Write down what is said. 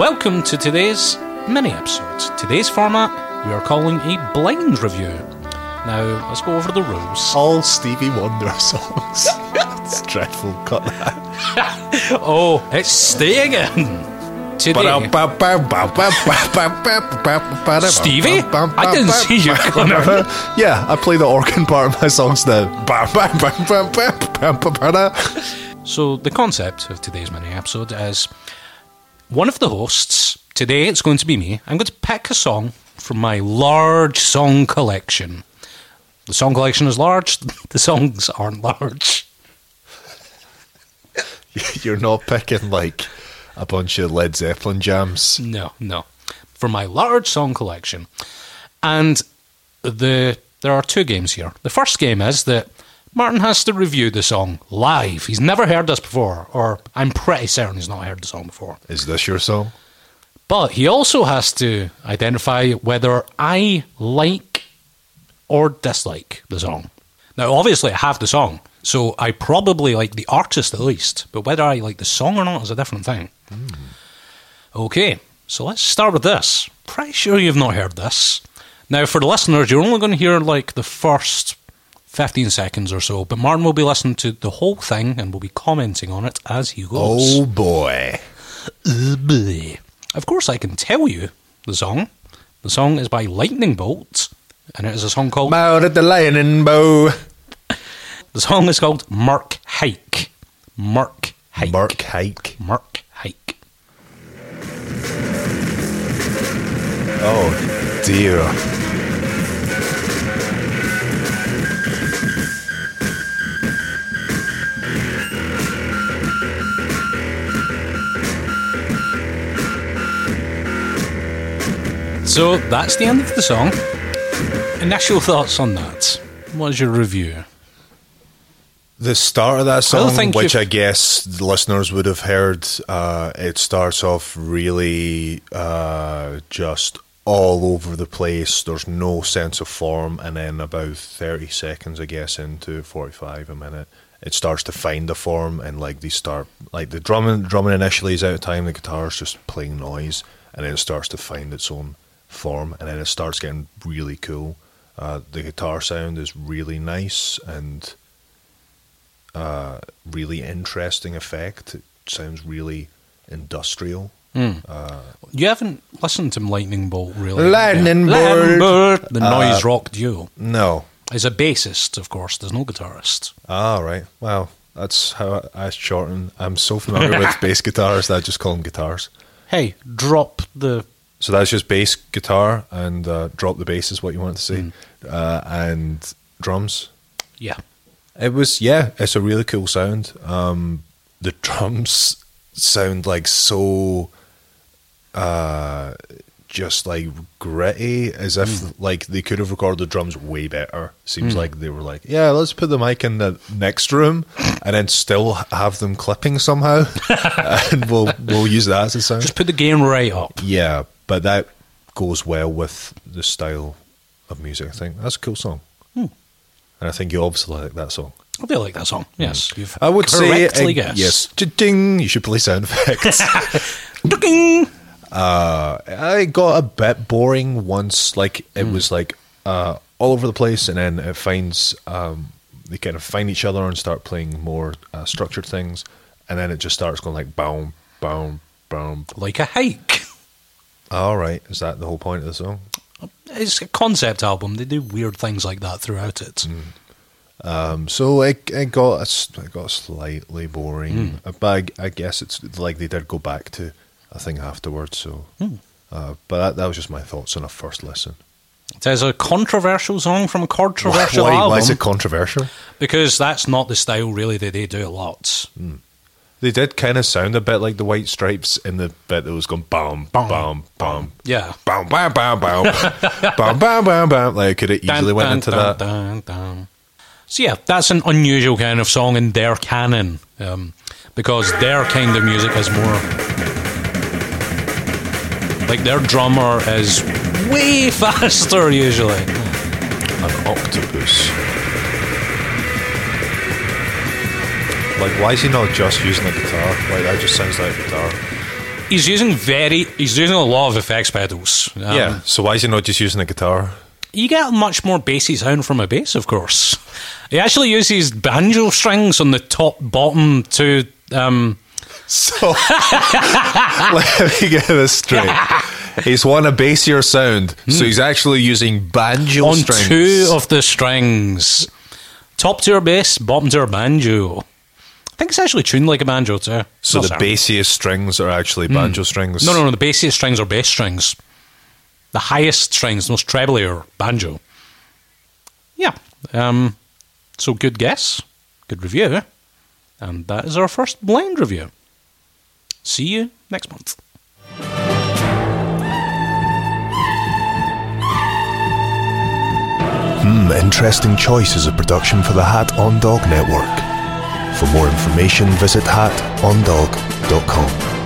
Welcome to today's mini episode. Today's format we are calling a blind review. Now, let's go over the rules. All Stevie Wonder songs. it's dreadful. Cut that. Oh, it's staying in. Today, Stevie? I didn't see you coming. Yeah, I play the organ part of my songs now. So, the concept of today's mini episode is one of the hosts, today it's going to be me, I'm going to pick a song from my large song collection. The song collection is large, the songs aren't large. You're not picking like a bunch of Led Zeppelin jams. No, no. For my large song collection. And the there are two games here. The first game is that Martin has to review the song live. He's never heard this before, or I'm pretty certain he's not heard the song before. Is this your song? But he also has to identify whether I like or dislike the song. Now, obviously, I have the song, so I probably like the artist at least, but whether I like the song or not is a different thing. Hmm. Okay, so let's start with this. Pretty sure you've not heard this. Now, for the listeners, you're only going to hear like the first 15 seconds or so, but Martin will be listening to the whole thing and will be commenting on it as he goes. Oh boy. Uh, boy. Of course, I can tell you the song. The song is by Lightning Bolt, and it is a song called. Out at the lightning bow. The song is called Mark Hike. Mark Hike. Mark Hike. Mark Hike. Oh dear. So that's the end of the song. Initial thoughts on that. What is your review? The start of that song, which you've- I guess the listeners would have heard, uh, it starts off really uh, just all over the place. There's no sense of form, and then about 30 seconds, I guess, into 45 a minute, it starts to find a form, and like they start, like the drumming, drumming initially is out of time, the guitar's just playing noise, and then it starts to find its own form, and then it starts getting really cool. Uh, the guitar sound is really nice and uh, really interesting effect. It sounds really industrial. You haven't listened to Lightning Bolt, really. Lightning Lightning Bolt. The noise rock duo. No. Is a bassist, of course. There's no guitarist. Ah, right. Well, that's how I, I shorten. I'm so familiar with bass guitars that I just call them guitars. Hey, drop the. So that's just bass guitar and uh, drop the bass is what you want to say, uh, and drums. Yeah. It was yeah, it's a really cool sound. Um, the drums sound like so, uh, just like gritty, as if hmm. like they could have recorded the drums way better. Seems hmm. like they were like, yeah, let's put the mic in the next room, and then still have them clipping somehow, and we'll we'll use that as a sound. Just put the game right up. Yeah, but that goes well with the style of music. I think that's a cool song, hmm. and I think you obviously like that song. I do like that song. Yes. You've I would say uh, yes. Ding! You should play sound effects. Ding! Uh, I got a bit boring once. Like it was like uh, all over the place, and then it finds um, they kind of find each other and start playing more uh, structured things, and then it just starts going like boom, boom, boom. Like a hike. All right, is that the whole point of the song? It's a concept album. They do weird things like that throughout it. Um, so it, it got it got slightly boring, Uh, but I, I guess it's like they did go back to a thing afterwards. So, uh, but that, that was just my thoughts on a first listen. It is a controversial song from a controversial why, album. why is it controversial? because that's not the style really that they do a lot. They did kind of sound a bit like the White Stripes in the bit that was going bam, Bam, bam, bam, Yeah. bam, bam, bam, bam, bam, bam, bam, bam. Like could it easily Dun, went dun, into dun, that? dun, dun. So yeah, that's an unusual kind of song in their canon, um, because their kind of music is more like their drummer is way faster usually. An octopus. Like, why is he not just using a guitar? Like, that just sounds like a guitar. he's using very he's using a lot of effects pedals. Um, yeah. So why is he not just using a guitar? You get a much more bassy sound from a bass, of course. He actually uses banjo strings on the top, bottom two. Um, So let me get this straight. He's won a bassier sound, so he's actually using banjo on strings. two of the strings. Top to our bass, bottom to our banjo. I think it's actually tuned like a banjo too. so the bassiest strings are actually banjo strings. No, no, no. The bassiest strings are bass strings. The highest strings, most trebly, are banjo. Yeah. Um, so good guess, good review, and that is our first blind review. See you next month. Hmm, Interesting Choice is a production for the Hat on Dog Network. For more information, visit hatondog.com.